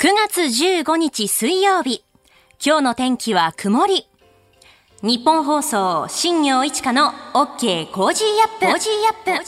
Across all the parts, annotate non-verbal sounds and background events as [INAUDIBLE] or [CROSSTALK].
9月15日水曜日。今日の天気は曇り。日本放送、新行市佳の OK Cozy Up。コージーアップ。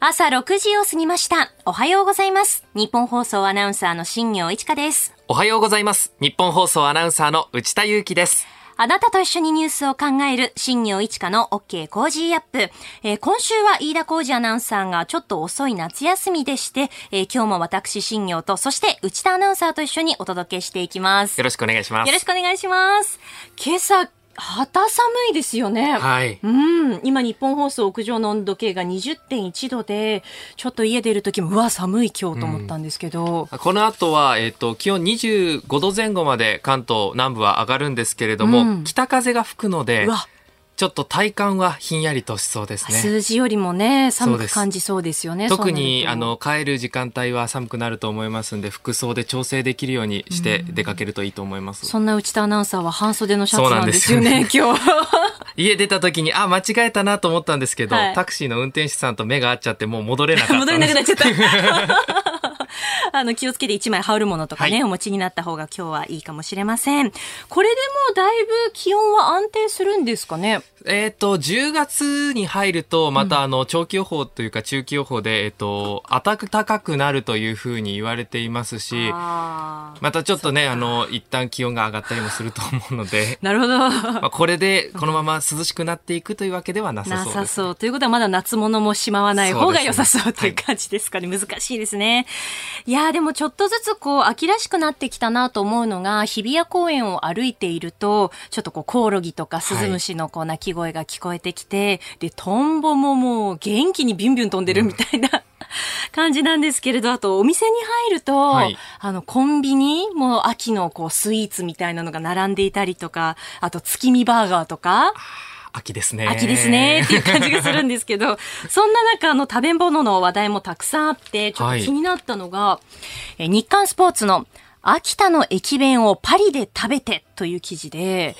朝6時を過ぎました。おはようございます。ニッポン放送アナウンサーの新行市佳です。おはようございます。ニッポン放送アナウンサーの内田雄基です。あなたと一緒にニュースを考える新業一華の OK コージーアップ。えー今週は飯田浩二アナウンサーがちょっと遅い夏休みでして、えー今日も私新行と、そして内田アナウンサーと一緒にお届けしていきます。よろしくお願いします。よろしくお願いします。今朝、肌寒いですよね。はい。うん。今、日本放送屋上の温度計が20.1度で、ちょっと家出る時も、うわ、寒い今日と思ったんですけど。この後は、えっ、と、気温25度前後まで関東南部は上がるんですけれども、うん北風が吹くのでう、わ、ちょっと体感はひんやりとしそうですね。数字よりもね、寒く感じそうですよね。特に、あの、帰る時間帯は寒くなると思いますんで、服装で調整できるようにして出かけるといいと思います。そんな内田アナウンサーは半袖のシャツなんですよね、今日。[LAUGHS] 家出た時に、あ、間違えたなと思ったんですけど、はいタクシーの運転手さんと目が合っちゃって、もう戻れなかった。[LAUGHS] 戻れなくなっちゃった。[LAUGHS] [LAUGHS] あの、気をつけて一枚羽織るものとかね、はいお持ちになった方が今日はいいかもしれません。これでもうだいぶ気温は安定するんですかね？えっ、と、10月に入ると、また、あの、長期予報というか中期予報で、えっ、と、暖かくなるというふうに言われていますし、またちょっとね、あの、一旦気温が上がったりもすると思うので、[LAUGHS] なるほど。[LAUGHS] まあ、これで、このまま涼しくなっていくというわけではなさなそうです。さそう。ということはまだ夏物もしまわない方が良さそうという感じですかね。難しいですね。いやーでもちょっとずつこう秋らしくなってきたなと思うのが日比谷公園を歩いているとちょっとこうコオロギとかスズムシのこう鳴き声が聞こえてきて、で、トンボももう元気にビュンビュン飛んでるみたいな、[LAUGHS] 感じなんですけれど、あとお店に入ると、はい。あのコンビニもう秋のこうスイーツみたいなのが並んでいたりとか、あと月見バーガーとか、秋ですね。秋ですねっていう感じがするんですけど、[LAUGHS] そんな中、あの、食べ物の話題もたくさんあって、ちょっと気になったのが、え日刊スポーツの秋田の駅弁をパリで食べてという記事で。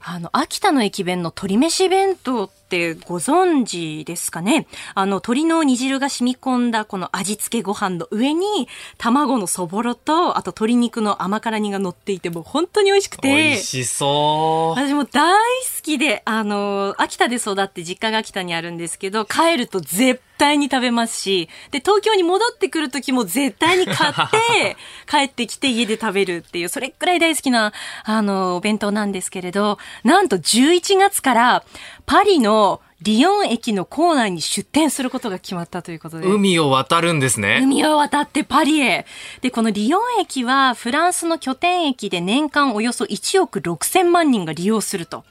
あの、秋田の駅弁の鶏飯弁当ってご存知ですかね？あの、鶏の煮汁が染み込んだこの味付けご飯の上に、卵のそぼろと、あと鶏肉の甘辛煮が乗っていて、もう本当に美味しくて。美味しそう。私も大好きで、あの、秋田で育って実家が秋田にあるんですけど、帰ると絶対に食べますし、で、東京に戻ってくる時も絶対に買って、[LAUGHS] 帰ってきて家で食べるっていう、それくらい大好きな、あの、お弁当なんですけれど、なんと11月からパリのリヨン駅の構内に出店することが決まったということで。海を渡るんですね。海を渡ってパリへ。で、このリヨン駅はフランスの拠点駅で年間およそ1億6000万人が利用すると。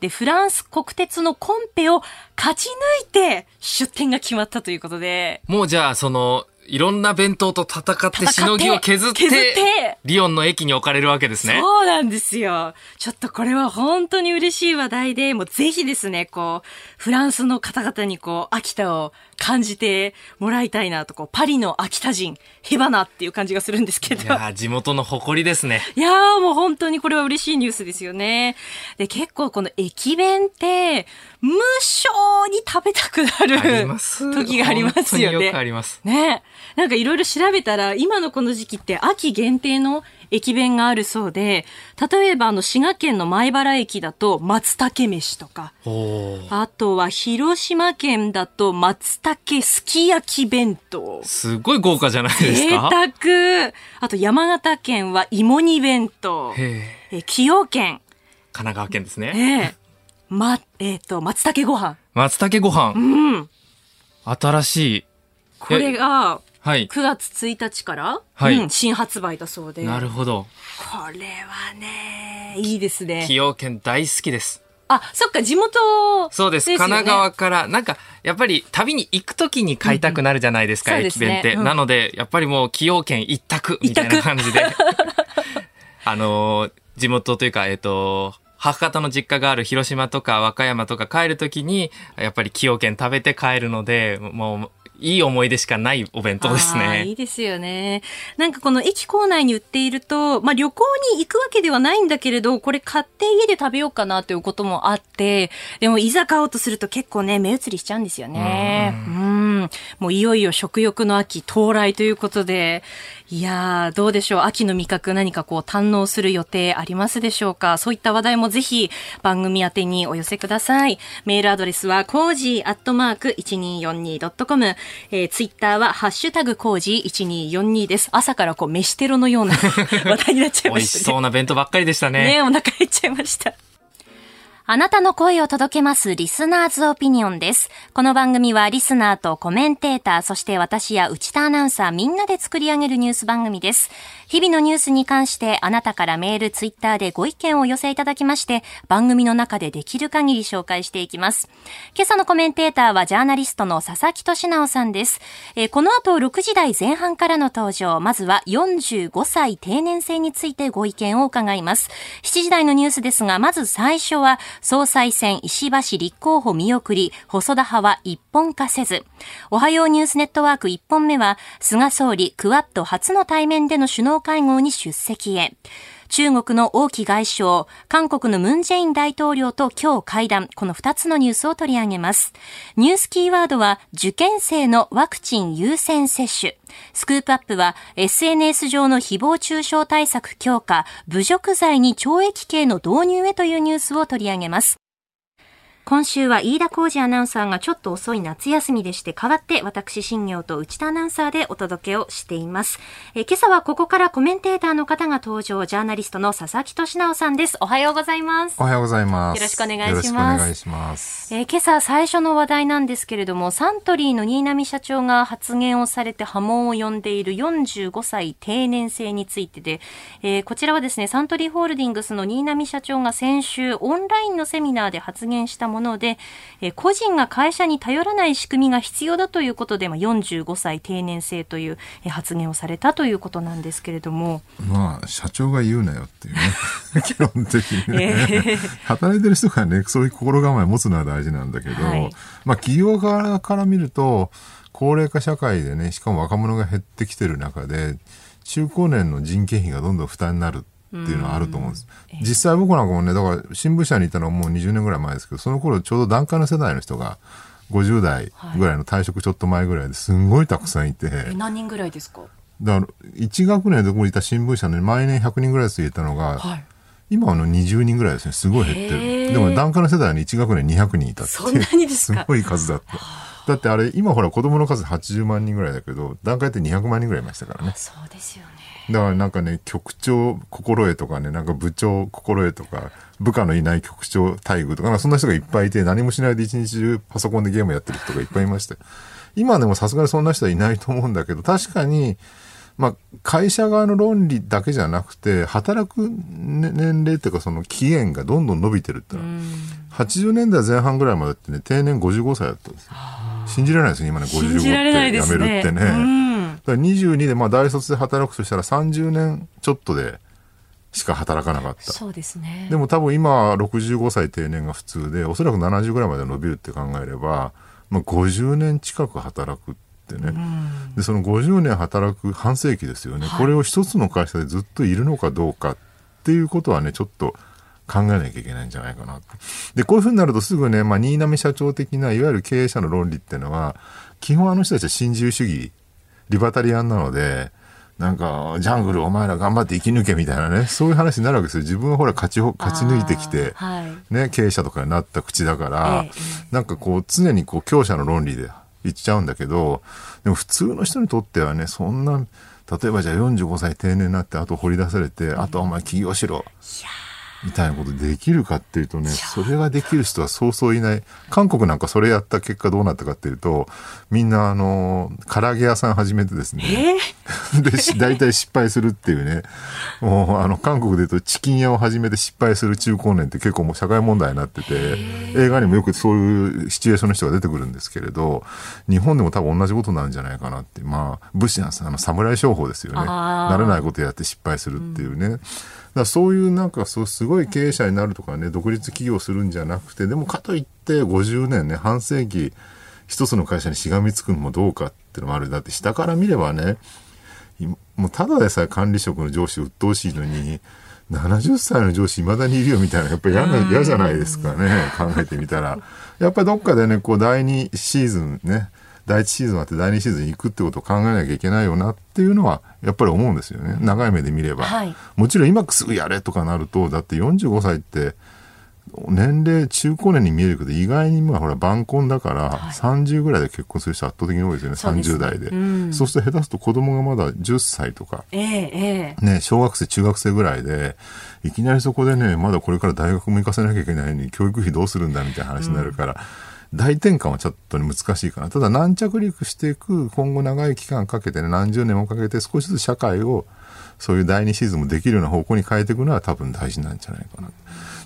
で、フランス国鉄のコンペを勝ち抜いて出店が決まったということで。もうじゃあ、その、いろんな弁当と戦ってしのぎを削って、削ってリヨンの駅に置かれるわけですね。そうなんですよ。ちょっとこれは本当に嬉しい話題で、もうぜひですね、こう、フランスの方々にこう、秋田を感じてもらいたいなと、こう、パリの秋田人、ヘバナっていう感じがするんですけど。いやー地元の誇りですね。いやーもう本当にこれは嬉しいニュースですよね。で、結構この駅弁って、無性に食べたくなる。時がありますよ本当によくあね。ります。ねなんかいろいろ調べたら、今のこの時期って秋限定の駅弁があるそうで、例えばあの滋賀県の米原駅だと松茸飯とか、あとは広島県だと松茸すき焼き弁当。すごい豪華じゃないです贅か。沢あと山形県は芋煮弁当。へえ。えー崎陽軒、神奈川県ですね。ええま、えっ、と、松茸ご飯。松茸ご飯。うん。新しい。これが、はい。9月1日から、はいうん、新発売だそうで。なるほど。これはね、いいですね崎。陽軒大好きです。あ、そっか、地元、そうです。神奈川から、なんか、やっぱり旅に行くときに買いたくなるじゃないですか、うんうん駅弁って。そうんなので、やっぱりもう、崎陽軒一択みたいな感じで。[LAUGHS] あのー地元というか、えっ、と、母方の実家がある広島とか和歌山とか帰るときに、やっぱり崎陽軒食べて帰るので、もう、いい思い出しかないお弁当ですあーいね。いですよね。なんかこの駅構内に売っていると、まあ旅行に行くわけではないんだけれど、これ買って家で食べようかなということもあって、でもいざ買おうとすると結構ね、目移りしちゃうんですよね。うん。もういよいよ食欲の秋到来ということで、いやー、どうでしょう。秋の味覚何かこう堪能する予定ありますでしょうか？そういった話題もぜひ番組宛てにお寄せください。メールアドレスは、コージーアットマーク 1242.com。えー、ツイッターは、ハッシュタグコージー1242です。朝からこう、飯テロのような [LAUGHS] 話題になっちゃいましたね。美味しそうな弁当ばっかりでしたね。ねお腹減っちゃいました。あなたの声を届けますリスナーズオピニオンです。この番組はリスナーとコメンテーター、そして私や内田アナウンサーみんなで作り上げるニュース番組です。日々のニュースに関してあなたからメール、ツイッターでご意見をお寄せいただきまして、番組の中でできる限り紹介していきます。今朝のコメンテーターはジャーナリストの佐々木俊直さんです。えー、この後6時台前半からの登場、まずは45歳定年制についてご意見を伺います。7時台のニュースですが、まず最初は、総裁選石破氏立候補見送り、細田派は一本化せず。おはようニュースネットワーク1本目は、菅総理クワッド初の対面での首脳会合に出席へ。中国の王毅外相、韓国のムンジェイン大統領と今日会談、この2つのニュースを取り上げます。ニュースキーワードは、受験生のワクチン優先接種。スクープアップは、SNS 上の誹謗中傷対策強化、侮辱罪に懲役刑の導入へというニュースを取り上げます。今週は飯田浩二アナウンサーがちょっと遅い夏休みでして、代わって私、新業と内田アナウンサーでお届けをしています。え今朝はここからコメンテーターの方が登場、ジャーナリストの佐々木俊直さんです。おはようございます。おはようございます。よろしくお願いします。よろしくお願いします。え今朝最初の話題なんですけれども、サントリーの新浪社長が発言をされて波紋を呼んでいる45歳定年制についてで、えー、こちらはですね、サントリーホールディングスの新浪社長が先週オンラインのセミナーで発言したもので、え個人が会社に頼らない仕組みが必要だということで、まあ、45歳定年制という、え発言をされたということなんですけれども。まあ、社長が言うなよっていうね。[LAUGHS] 基本的にね、えー、働いてる人がね、そういう心構えを持つのは大事なんだけど、はい、まあ、企業側から見ると、高齢化社会でね、しかも若者が減ってきてる中で、中高年の人件費がどんどん負担になるっていうのはあると思うんです。実際僕なんかもね、だから新聞社にいたのはもう20年ぐらい前ですけど、その頃ちょうど段階の世代の人が、50代ぐらいの退職ちょっと前ぐらいですんごいたくさんいて。何人ぐらいですか？だから、1学年でここにいた新聞社に毎年100人ぐらいついたのが、はい、今の20人ぐらいですね、すごい減ってる。でも段階の世代に1学年200人いたってそんなにですか？すごい数だった。だってあれ、今ほら子供の数80万人ぐらいだけど、段階って200万人ぐらいいましたからね。そうですよね。だからなんかね、局長心得とかね、なんか部長心得とか、部下のいない局長待遇とか、そんな人がいっぱいいて、何もしないで一日中パソコンでゲームやってる人がいっぱいいました。今でもさすがにそんな人はいないと思うんだけど、確かに、まあ、会社側の論理だけじゃなくて、働く年齢っていうかその期限がどんどん伸びてるってのは、80年代前半ぐらいまでってね、定年55歳だったんですよ。信じられないですね、今ね、55ってやめるってね。だから22で、まあ、大卒で働くとしたら30年ちょっとでしか働かなかった。そうですね。でも多分今65歳定年が普通で、おそらく70ぐらいまで伸びるって考えれば、まあ、50年近く働くってね。で、その50年働く半世紀ですよね。はい、これを一つの会社でずっといるのかどうかっていうことはね、ちょっと、考えなきゃいけないんじゃないかなで、こういうふうになるとすぐね、まあ、新浪社長的な、いわゆる経営者の論理っていうのは、基本あの人たちは新自由主義リバタリアンなので、なんか、ジャングルお前ら頑張って生き抜けみたいなね、そういう話になるわけですよ。自分はほら勝ち、勝ち抜いてきて、はい、ね、経営者とかになった口だから、ええ、なんかこう、常にこう、強者の論理で言っちゃうんだけど、でも普通の人にとってはね、そんな、例えばじゃあ45歳定年になって、あと掘り出されて、あとお前起業しろ。いやみたいなことできるかっていうとね、それができる人はそうそういない。韓国なんかそれやった結果どうなったかっていうと、みんなあの、唐揚げ屋さん始めてですね。[LAUGHS] で、大体失敗するっていうね。もうあの、韓国で言うとチキン屋を始めて失敗する中高年って結構もう社会問題になってて、映画にもよくそういうシチュエーションの人が出てくるんですけれど、日本でも多分同じことなんじゃないかなって。まあ、武士なんです。あの、侍商法ですよね。慣れないことやって失敗するっていうね。うんだそういうなんかそうすごい経営者になるとかね独立企業するんじゃなくてでもかといって50年ね半世紀一つの会社にしがみつくのもどうかっていうのもある。だって下から見ればねもうただでさえ管理職の上司鬱陶しいのに70歳の上司いまだにいるよみたいなやっぱり嫌な嫌じゃないですかね考えてみたら。やっぱりどっかでねこう第2シーズンね第一シーズンあって第二シーズンに行くってことを考えなきゃいけないよなっていうのはやっぱり思うんですよね。長い目で見れば、はい。もちろん今すぐやれとかなるとだって45歳って年齢中高年に見えるけど意外にまあほら晩婚だから30ぐらいで結婚する人圧倒的に多いですよね、そうですね。30代で、うん。そうすると下手すると子供がまだ10歳とか。ええええ。ね、小学生、中学生ぐらいで、いきなりそこでね、まだこれから大学も行かせなきゃいけないのに、教育費どうするんだみたいな話になるから、大転換はちょっとね難しいかな。ただ軟着陸していく、今後長い期間かけてね、何十年もかけて少しずつ社会を、そういう第二シーズンもできるような方向に変えていくのは多分大事なんじゃないかな。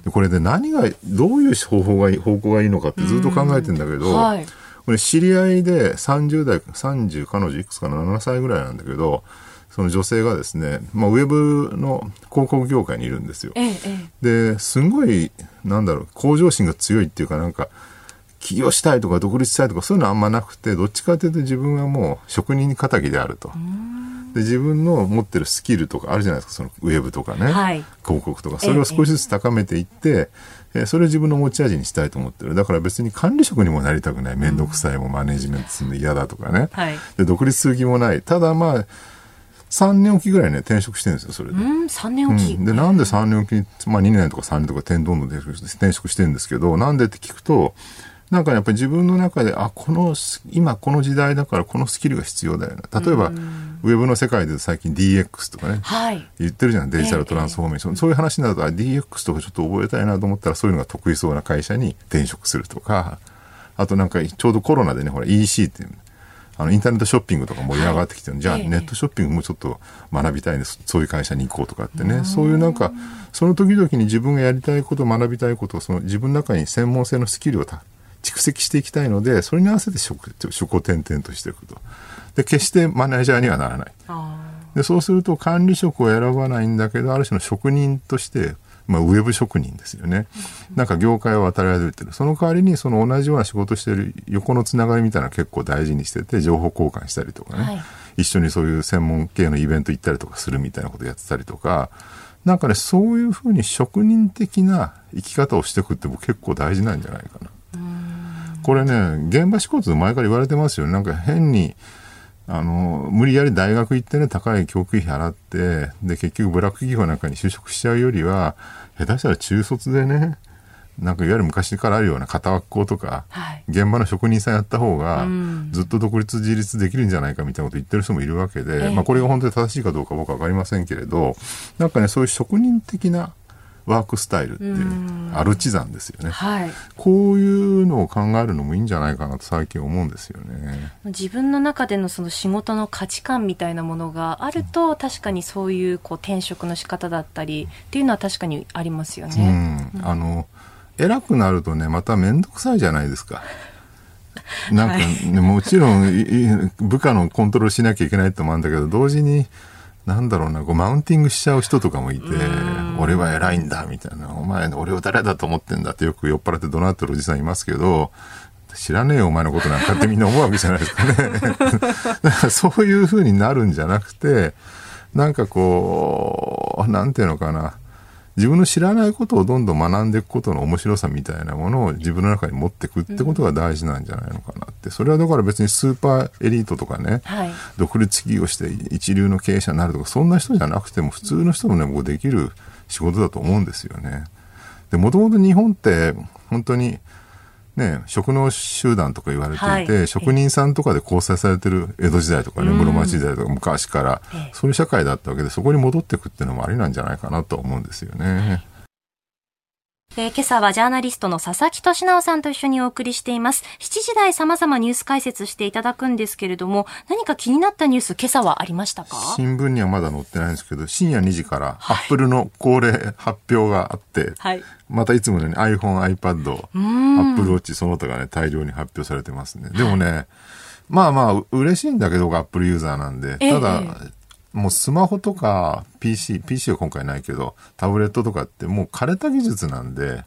でこれで何が、どういう方法がいい、方向がいいのかってずっと考えてんだけど、はいこれ知り合いで30代、30、彼女いくつかな、7歳ぐらいなんだけど、その女性がですね、まあ、ウェブの広告業界にいるんですよ。ええええで、すごい、なんだろう、向上心が強いっていうかなんか、起業したいとか独立したいとかそういうのはあんまなくて、どっちかというと自分はもう職人仇であると。で、自分の持ってるスキルとかあるじゃないですか、そのウェブとかね。はい広告とか、それを少しずつ高めていって、えーそれを自分の持ち味にしたいと思ってる。だから別に管理職にもなりたくない。めんどくさいもマネジメントするの嫌だとかね。はいで、独立する気もない。ただまあ、3年おきぐらいね、転職してるんですよ、それで。うん3年おき、うんで、なんで3年おきに、まあ2年とか3年とか点どんどん転職してるんですけど、なんでって聞くと、なんかやっぱり自分の中で、あ、この、今この時代だからこのスキルが必要だよな。例えば、ウェブの世界で最近 DX とかね、はい。言ってるじゃん、デジタルトランスフォーメーション。そういう話になると、あ DX とかちょっと覚えたいなと思ったら、そういうのが得意そうな会社に転職するとか、あとなんかちょうどコロナでね、ほら EC っていう、あのインターネットショッピングとか盛り上がってきてる、じゃあええネットショッピングもちょっと学びたいんです、そういう会社に行こうとかってね、そういうなんか、その時々に自分がやりたいこと、学びたいこと、その自分の中に専門性のスキルをた蓄積していきたいので、それに合わせて職職を転々としていくと。で、決してマネージャーにはならない。あでそうすると管理職を選ばないんだけどある種の職人として、まあ、ウェブ職人ですよね。なんか業界を渡り歩いてる。その代わりにその同じような仕事してる横のつながりみたいなの結構大事にしてて情報交換したりとかね、はい。一緒にそういう専門系のイベント行ったりとかするみたいなことやってたりとか。なんかねそういうふうに職人的な生き方をしていくって僕結構大事なんじゃないかな。これね現場仕事で前から言われてますよね。なんか変にあの無理やり大学行ってね高い教育費払ってで結局ブラック企業なんかに就職しちゃうよりは下手したら中卒でねなんかいわゆる昔からあるような片枠校とか、はい。現場の職人さんやった方がうん。ずっと独立自立できるんじゃないかみたいなこと言ってる人もいるわけで、ええ。まあ、これが本当に正しいかどうか僕は分かりませんけれどなんかねそういう職人的なワークスタイルっていううんアルチザンですよね。はいこういうのを考えるのもいいんじゃないかなと最近思うんですよね。自分の中でのその仕事の価値観みたいなものがあると確かにそういうこう転職の仕方だったりっていうのは確かにありますようね。ん、あの偉くなるとねまた面倒くさいじゃないですか。なんか、ねもちろんいい部下のコントロールしなきゃいけないと思うんだけど同時になんだろうなこうマウンティングしちゃう人とかもいて俺は偉いんだみたいな。お前俺を誰だと思ってんだってよく酔っ払って怒鳴ってるおじさんいますけど知らねえよお前のことなんかってみんな思うわけじゃないですかね。[LAUGHS] だからそういう風になるんじゃなくてなんかこうなんていうのかな自分の知らないことをどんどん学んでいくことの面白さみたいなものを自分の中に持っていくってことが大事なんじゃないのかなって、それはだから別にスーパーエリートとかね、はい独立企業して一流の経営者になるとかそんな人じゃなくても普通の人もね僕できる仕事だと思うんですよね。でもともと日本って本当にね、職能集団とか言われていて、はい。職人さんとかで構成されてる江戸時代とかね、室町時代とか昔からええ、そういう社会だったわけで、そこに戻っていくっていうのもありなんじゃないかなと思うんですよね。えー今朝はジャーナリストの佐々木俊直さんと一緒にお送りしています。7時台様々ニュース解説していただくんですけれども、何か気になったニュース、今朝はありましたか？新聞にはまだ載ってないんですけど、深夜2時からアップルの恒例発表があって、はい。またいつものように iPhone、iPad。Apple Watch その他がね、大量に発表されてますね。でもね、まあまあ、う嬉しいんだけど、Apple ユーザーなんで、ええただ、もうスマホとか PC、PC は今回ないけど、タブレットとかってもう枯れた技術なんで、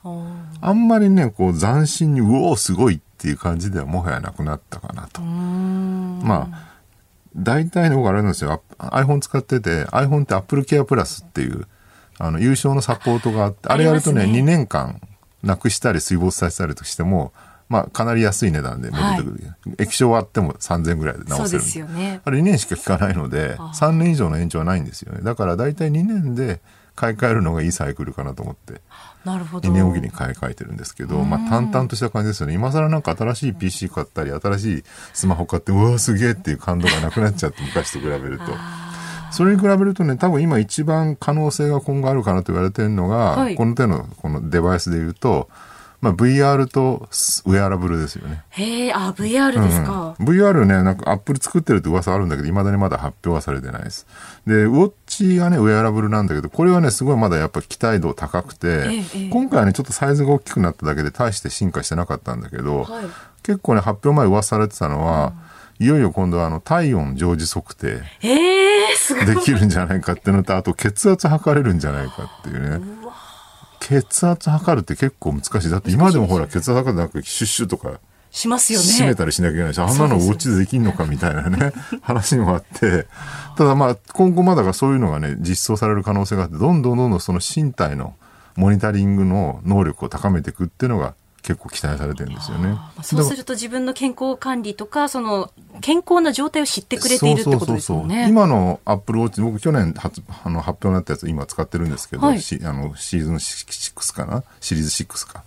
あんまりね、こう斬新に、うおーすごいっていう感じではもはやなくなったかなと。まあ、大体の僕あれなんですよ。あ iPhone 使ってて、iPhone って Apple Care Plus っていう、あの、優勝のサポートがあって、あれやるとね、ね2年間なくしたり水没させたりとしても、まあ、かなり安い値段で戻ってくる、液晶割っても3000円ぐらいで直せる。そうですよね。あれ2年しか効かないのであ3年以上の延長はないんですよね。だから大体2年で買い替えるのがいいサイクルかなと思ってなるほど。2年おきに買い替えてるんですけど、まあ、淡々とした感じですよね。今更なんか新しい PC 買ったり新しいスマホ買ってうわすげえっていう感動がなくなっちゃって昔と比べると。それに比べるとね多分今一番可能性が今後あるかなと言われてるのが、はい。この手のこのデバイスで言うと、まあ、VR とウェアラブルですよね。へえ、あ、VR ですか。うん VR ね、なんかアップル作ってるって噂あるんだけど、未だにまだ発表はされてないです。で、ウォッチがね、ウェアラブルなんだけど、これはね、すごいまだやっぱ期待度高くて、ええええ今回はね、ちょっとサイズが大きくなっただけで大して進化してなかったんだけど、はい。結構ね、発表前噂されてたのは、いよいよ今度はあの、体温常時測定。できるんじゃないかっていうのと、あと血圧測れるんじゃないかっていうね。血圧測るって結構難しい。だって今でもほら血圧測るなんかシュッシュとかしますよね。閉めたりしなきゃいけないし、あんなのお家でできんのかみたいなね、[LAUGHS] 話もあって、ただまあ、今後まだがそういうのがね、実装される可能性があって、どんどんどんどんその身体のモニタリングの能力を高めていくっていうのが結構期待されてるんですよね。まあそうすると自分の健康管理とか、その健康な状態を知ってくれているってことですもんね。今のアップルウォッチ、僕去年発あの発表になったやつ今使ってるんですけど、はいしあのシーズン6かな？シリーズ6か。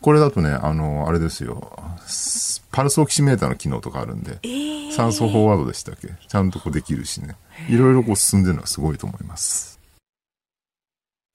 これだとね、あの、あれですよ、スパルスオキシメーターの機能とかあるんで、ー酸素フォワードでしたっけ？ちゃんとこうできるしね。いろいろこう進んでるのはすごいと思います。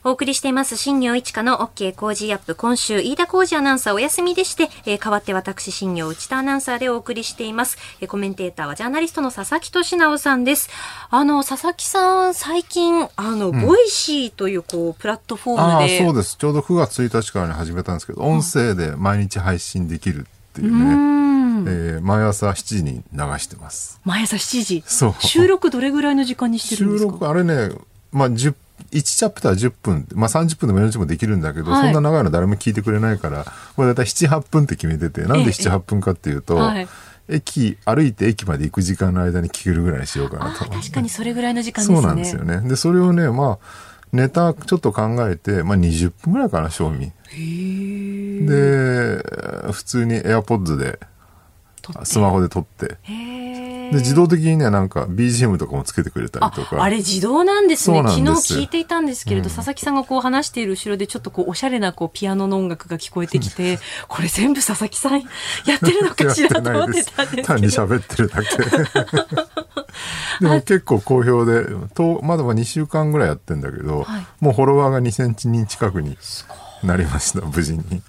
お送りしています、新行市佳の OK Cozy up。今週、飯田浩司アナウンサーお休みでして、えー代わって私、新行内田アナウンサーでお送りしています。えーコメンテーターはジャーナリストの佐々木俊尚さんです。あの、佐々木さん、最近、あの、 Voicy という、こう、プラットフォームで、そうです。ちょうど9月1日からね始めたんですけど、音声で毎日配信できるっていううね、んえー毎朝7時に流してます。毎朝7時。そう収録どれぐらいの時間にしてるんで収すか？録あれね、まあ、10 1チャプター10分、まあ、30分でも40分もできるんだけど、はい。そんな長いの誰も聞いてくれないからこれだいたい78分って決めててなんでええ78分かっていうと、はい。駅歩いて駅まで行く時間の間に聞けるぐらいにしようかなと。確かにそれぐらいの時間ですね。そうなんですよね。でそれをねまあネタちょっと考えて、まあ、20分ぐらいかな賞味。で普通に AirPods でスマホで撮ってで自動的にねなんか BGM とかもつけてくれたりあとか。あれ自動なんですね。昨日聞いていたんですけれど、佐々木さんがこう話している後ろでちょっとこうおしゃれなこうピアノの音楽が聞こえてきてこれ全部佐々木さんやってるのかしらと思ってたんです [LAUGHS] 単にけど喋ってるだけで。も結構好評でとまだま2週間ぐらいやってんだけど、はい。もうフォロワーが2センチ人近くになりました無事に、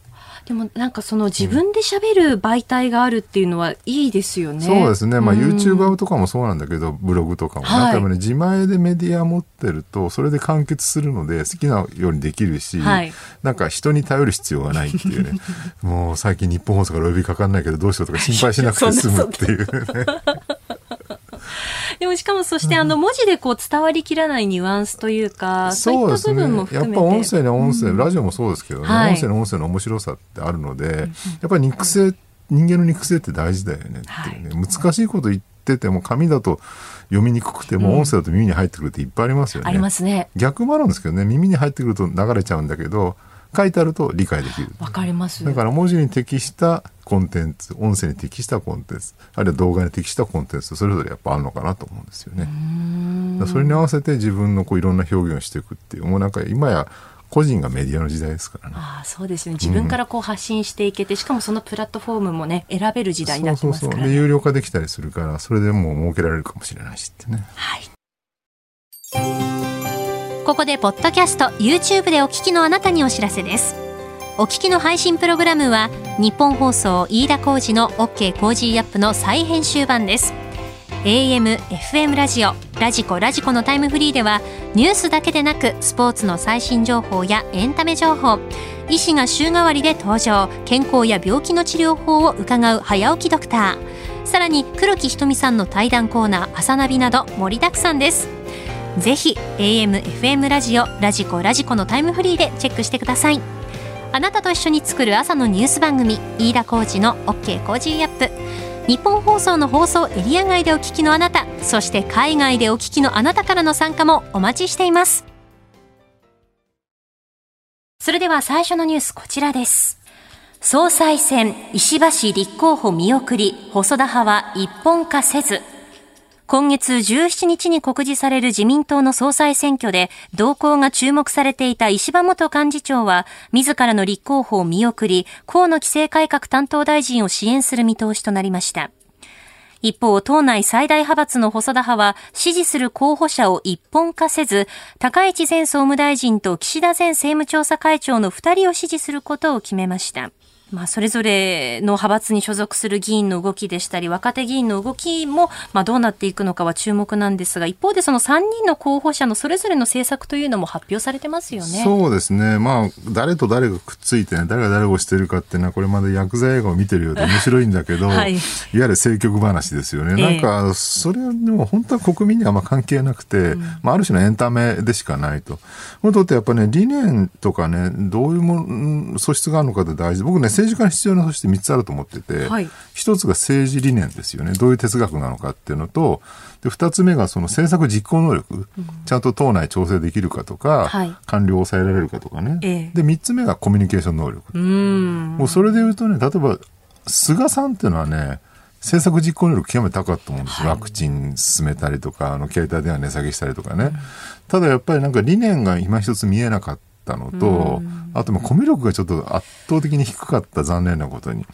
でもなんかその自分で喋る媒体があるっていうのはいいですよね、そうですね、まあ、うん。YouTuber とかもそうなんだけどブログとかも、はい。なん自前でメディア持ってるとそれで完結するので好きなようにできるし、はい。なんか人に頼る必要がないっていうね。[LAUGHS] もう最近日本放送からお呼びかかんないけどどうしようとか心配しなくて済むっていうね [LAUGHS] でもしかもそしてあの文字でこう伝わりきらないニュアンスというか、そういった部分も含めて。やっぱ音声には音声、ラジオもそうですけどね、はい。音声の音声の面白さってあるので、やっぱり肉声、人間の肉声って大事だよねっていうね、難しいこと言ってても紙だと読みにくくても、音声だと耳に入ってくるっていっぱいありますよね。ありますね。逆もあるんですけどね。耳に入ってくると流れちゃうんだけど書いてあると理解できる。わかります。だから文字に適したコンテンツ、音声に適したコンテンツ、あるいは動画に適したコンテンツ、それぞれやっぱあるのかなと思うんですよね。それに合わせて自分のこういろんな表現をしていくっていう、もうなんか今や個人がメディアの時代ですからね。ああそうですね。自分からこう発信していけて、しかもそのプラットフォームもね、選べる時代になってますから、ね。で、有料化できたりするから、それでもう儲けられるかもしれないしってね。はい。ここで、ポッドキャスト、YouTube でお聞きのあなたにお知らせです。お聞きの配信プログラムは、日本放送飯田浩二の OK コージーアップの再編集版です。AM、FM ラジオ、 radiko、radiko のタイムフリーでは、ニュースだけでなく、スポーツの最新情報やエンタメ情報、医師が週替わりで登場、健康や病気の治療法を伺う早起きドクター。さらに黒木ひとみさんの対談コーナー朝ナビなど盛りだくさんですぜひ AM、FM ラジオ、 radiko、radiko のタイムフリーでチェックしてください。あなたと一緒に作る朝のニュース番組飯田浩二の OK コージーアップ。日本放送の放送エリア外でお聞きのあなたそして海外でお聞きのあなたからの参加もお待ちしています。それでは最初のニュースこちらです。総裁選、石破氏立候補見送り、細田派は一本化せず。今月17日に告示される自民党の総裁選挙で動向が注目されていた石破元幹事長は自らの立候補を見送り河野規制改革担当大臣を支援する見通しとなりました。一方、党内最大派閥の細田派は支持する候補者を一本化せず、高市前総務大臣と岸田前政務調査会長の二人を支持することを決めました。まあ、それぞれの派閥に所属する議員の動きでしたり、若手議員の動きも、まあ、どうなっていくのかは注目なんですが、一方でその3人の候補者のそれぞれの政策というのも発表されてますよね。そうですね。まあ、誰と誰がくっついて、ね、誰が誰をしてるかっていうのは、これまで薬剤映画を見てるようで面白いんだけど、[LAUGHS] はい、いわゆる政局話ですよね。なんか、それはでも本当は国民にはあんま関係なくて、うん、まあ、ある種のエンタメでしかないと。本当ってやっぱね、理念とかね、どういうもの、素質があるのかって大事。僕ね、政治家に必要な素質して3つあると思ってて、はい、1つが政治理念ですよね。どういう哲学なのかっていうのと、で2つ目がその政策実行能力、うん、ちゃんと党内調整できるかとか、はい、官僚を抑えられるかとかね。えで、3つ目がコミュニケーション能力。うん。もうそれで言うとね、例えば、菅さんっていうのはね、政策実行能力極めて高かったと思うんですよ、はい、ワクチン進めたりとか、あの携帯電話値下げしたりとかね、うん、ただやっぱりなんか理念が今一つ見えなかったのと、あとコミュ力がちょっと圧倒的に低かった残念なことに。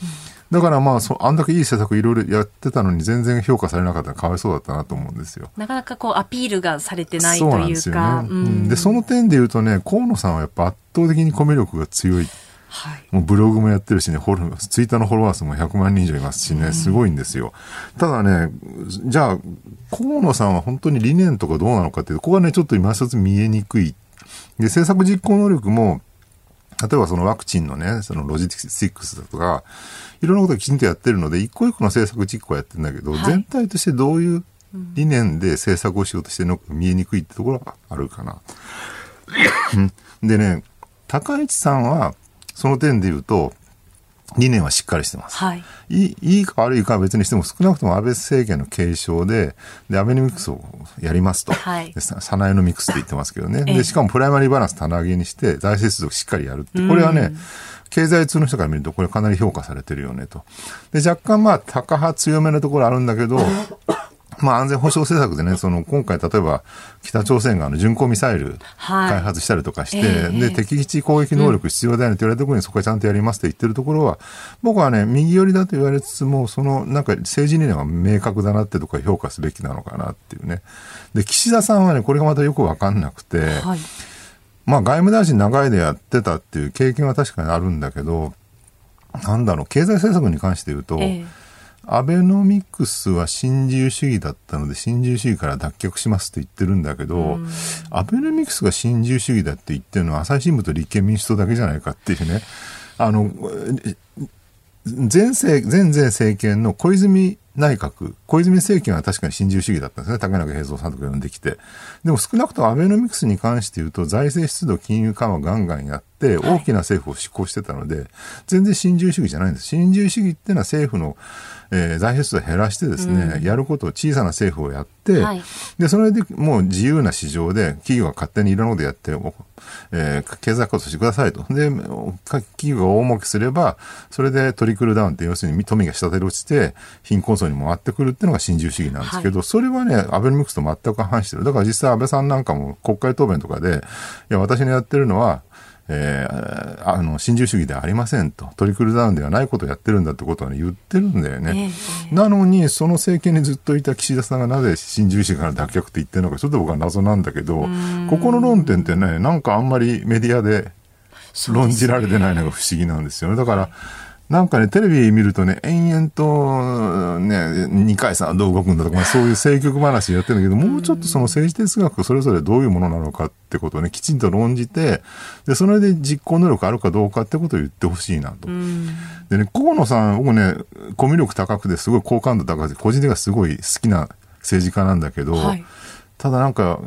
だからまあそ、あんだけいい施策いろいろやってたのに全然評価されなかったらかわいそうだったなと思うんですよ。なかなかこうアピールがされてないというか。そうなんですよね。うん、で、その点で言うとね、河野さんはやっぱ圧倒的にコミュ力が強い。はい、もうブログもやってるしね、フォロツイッターのフォロワー数も100万人以上いますしね、すごいんですよ。ただね、じゃあ、河野さんは本当に理念とかどうなのかっていうと、ここはね、ちょっと今一つ見えにくい。で、政策実行能力も、例えばそのワクチンのね、そのロジスティックスだとか、いろんなことをきちんとやってるので、一個一個の政策実行やってるんだけど、はい、全体としてどういう理念で政策をしようとしてるのか見えにくいってところがあるかな。でね、高市さんは、その点で言うと、理念はしっかりしてます。はい、いいか悪いかは別にしても少なくとも安倍政権の継承ででアベノミクスをやりますと、はい、サナエノミクスって言ってますけどね、でしかもプライマリーバランス棚上げにして財政出動しっかりやるって。これはね、経済通の人から見るとこれかなり評価されてるよねと。で若干まあ高派強めのところあるんだけど [LAUGHS] まあ、安全保障政策でね、その今回、例えば北朝鮮があの巡航ミサイル開発したりとかして、はい、で敵基地攻撃能力必要だよねって言われたところに、そこはちゃん。とやりますって言ってるところは、僕はね、右寄りだと言われつつも、そのなんか政治理念は明確だなってところ評価すべきなのかなっていうね。で、岸田さんはね、これがまたよくわかんなくて、はい、まあ、外務大臣長いでやってたっていう経験は確かにあるんだけど、なんだろう、経済政策に関して言うと、えーアベノミクスは新自由主義だったので新自由主義から脱却しますって言ってるんだけど、アベノミクスが新自由主義だって言ってるのは朝日新聞と立憲民主党だけじゃないかっていうね。あの、前政、前前政権の小泉内閣、小泉政権は確かに新自由主義だったんですね。竹中平蔵さんとか呼んできて。でも少なくともアベノミクスに関して言うと、財政出動、金融緩和ガンガンやって、大きな政府を執行してたので、全然新自由主義じゃないんです。新自由主義っていうのは政府のえー、財政出動を減らしてですね、うん、やることを小さな政府をやって、はい、で、それでもう自由な市場で企業が勝手にいろんなことやって、えー、経済活動してくださいと。で、企業が大儲けすれば、それでトリクルダウンって要するに富が下手落ちて、貧困層にも回ってくるっていうのが新自由主義なんですけど、はい、それはね、アベノミクスと全く反してる。だから実際安倍さんなんかも国会答弁とかで、いや、私のやってるのは、えー、あの新自由主義ではありませんと。トリクルダウンではないことをやってるんだってことは、ね、言ってるんだよね、えー、なのにその政権にずっといた岸田さんがなぜ新自由主義から脱却って言ってるのかちょっと僕は謎なんだけどここの論点ってねなんかあんまりメディアで論じられてないのが不思議なんですよね。だから、なんかね、テレビ見るとね、延々と、ね、二階さんはどう動くんだとか、まあ、そういう政局話やってるんだけど、もうちょっとその政治哲学それぞれどういうものなのかってことをね、きちんと論じて、で、それで実行能力あるかどうかってことを言ってほしいなと。でね、河野さん、僕ね、コミュ力高くて、すごい好感度高くて、個人的にはすごい好きな政治家なんだけど、はい、ただなんか、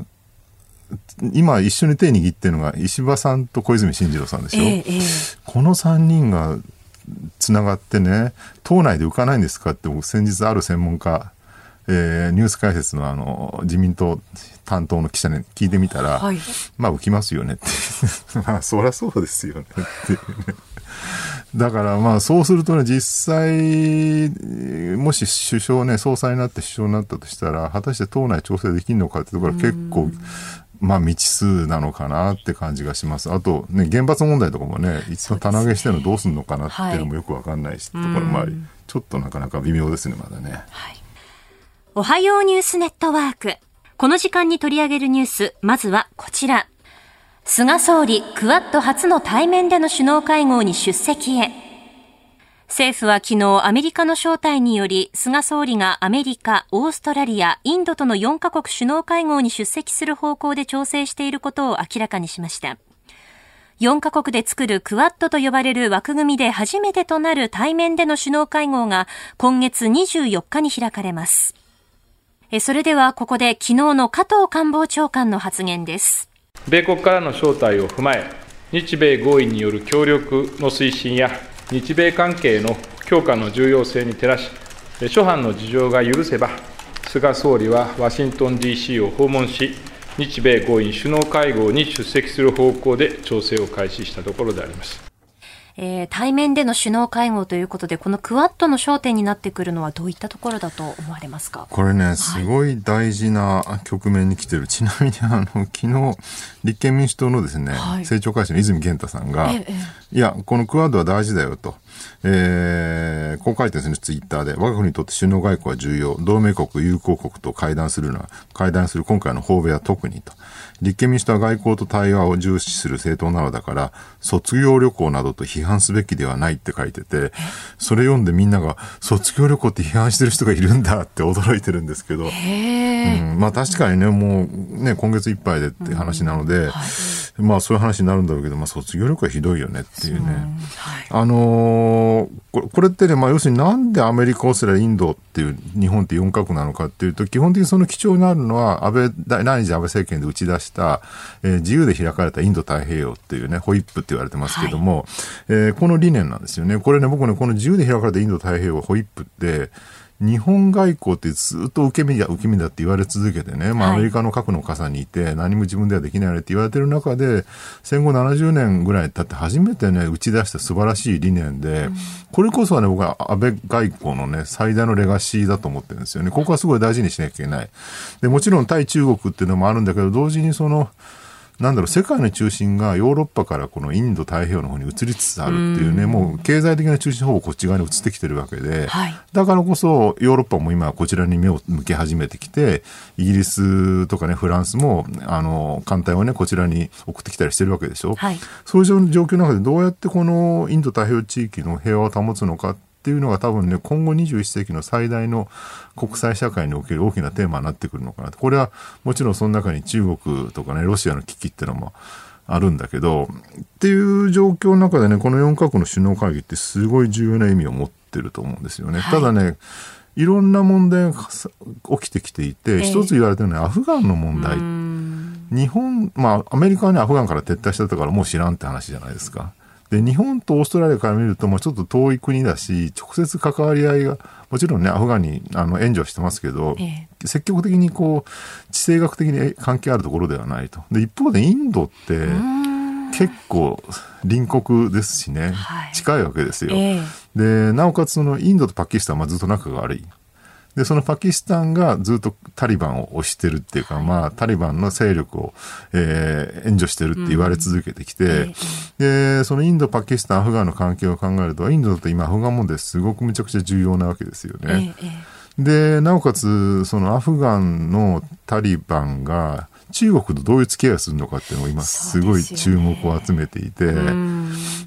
今一緒に手握ってるのが石破さんと小泉進次郎さんでしょ、えーえー、この3人がつながってね党内で浮かないんですかって僕先日ある専門家えー、ニュース解説のあの自民党担当の記者に聞いてみたら、はい。まあ浮きますよねって。[LAUGHS] まあそりゃそうですよねって。だからまあそうするとね実際もし首相ね総裁になって首相になったとしたら果たして党内調整できるのかってところは結構まあ未知数なのかなって感じがしますあとね原発問題とかもね一度棚上げしてるのどうするのかなっていうのもよくわかんないし、ところもありちょっとなかなか微妙ですねまだね。おはようニュースネットワーク。この時間に取り上げるニュース、まずはこちら。菅総理、クワッド初の対面での首脳会合に出席へ。政府は昨日アメリカの招待により、菅総理がアメリカ、オーストラリア、インドとの4カ国首脳会合に出席する方向で調整していることを明らかにしました。4カ国で作るクワッドと呼ばれる枠組みで初めてとなる対面での首脳会合が今月24日に開かれます。それではここで昨日の加藤官房長官の発言です。米国からの招待を踏まえ、日米合意による協力の推進や、日米関係の強化の重要性に照らし、諸般の事情が許せば、菅総理はワシントン DC を訪問し、日米豪印首脳会合に出席する方向で調整を開始したところであります。えー対面での首脳会合ということで、このクワッドの焦点になってくるのはどういったところだと思われますか？これね、すごい大事な局面に来てる。ちなみに、あの、[LAUGHS] 昨日、立憲民主党のですね、はい政調会長の泉健太さんが、ええいや、このクアッドは大事だよと。えー、こう書いてですね、ツイッターで。我が国にとって首脳外交は重要。同盟国、友好国と会談するのは、会談する今回の訪米は特にと。立憲民主党は外交と対話を重視する政党なのだから、卒業旅行などと批判すべきではないって書いてて、それ読んでみんなが、卒業旅行って批判してる人がいるんだって驚いてるんですけど、うん、まあ確かにね、もうね、今月いっぱいでっていう話なので、まあそういう話になるんだろうけど、まあ卒業旅行はひどいよねっていうね。あのーこれこれってね、まあ要するになんでアメリカ、オーストラリア、インドっていう日本って4カ国なのかっていうと、基本的にその基調になるのは、安倍、第第二次安倍政権で打ち出した、えー自由で開かれたインド太平洋っていうね、ホイップって言われてますけども、えーこの理念なんですよね。これね、僕ね、この自由で開かれたインド太平洋ホイップって、日本外交ってずっと受け身だ、受け身だって言われ続けてね、まあ、はいアメリカの核の傘にいて、何も自分ではできないって言われてる中で、戦後70年ぐらい経って初めてね、打ち出した素晴らしい理念で、これこそはね、僕は安倍外交のね、最大のレガシーだと思ってるんですよね。ここはすごい大事にしなきゃいけない。で、もちろん対中国っていうのもあるんだけど、同時にその、なんだろう、世界の中心がヨーロッパからこのインド太平洋の方に移りつつあるっていうね、もう経済的な中心ほぼこっち側に移ってきてるわけで、はい。だからこそヨーロッパも今こちらに目を向け始めてきて、イギリスとかね、フランスも、あの、艦隊をね、こちらに送ってきたりしてるわけでしょ。はい。そういう状況の中でどうやってこのインド太平洋地域の平和を保つのかっていうのが多分ね、今後21世紀の最大の国際社会における大きなテーマになってくるのかなと。これはもちろんその中に中国とかね、ロシアの危機っていうのもあるんだけど、っていう状況の中でね、この4カ国の首脳会議ってすごい重要な意味を持ってると思うんですよね。はいただね、いろんな問題が起きてきていて、ええ一つ言われてるのはアフガンの問題日本、まあ、アメリカはね、アフガンから撤退したからもう知らんって話じゃないですか。で、日本とオーストラリアから見ると、まあ、ちょっと遠い国だし、直接関わり合いが、もちろんね、アフガンにあの援助はしてますけど、ええ積極的にこう、地政学的に関係あるところではないと。で、一方でインドって、結構隣国ですしね、はい近いわけですよ。ええで、なおかつそのインドとパキスタンはずっと仲が悪い。で、そのパキスタンがずっとタリバンを推してるっていうか、まあ、タリバンの勢力を、えー援助してるって言われ続けてきて、で、そのインド、パキスタン、アフガンの関係を考えると、インドだと今アフガン問題すごくむちゃくちゃ重要なわけですよね。で、なおかつ、そのアフガンのタリバンが中国とどういう付き合いをするのかっていうのが今すごい注目を集めていて、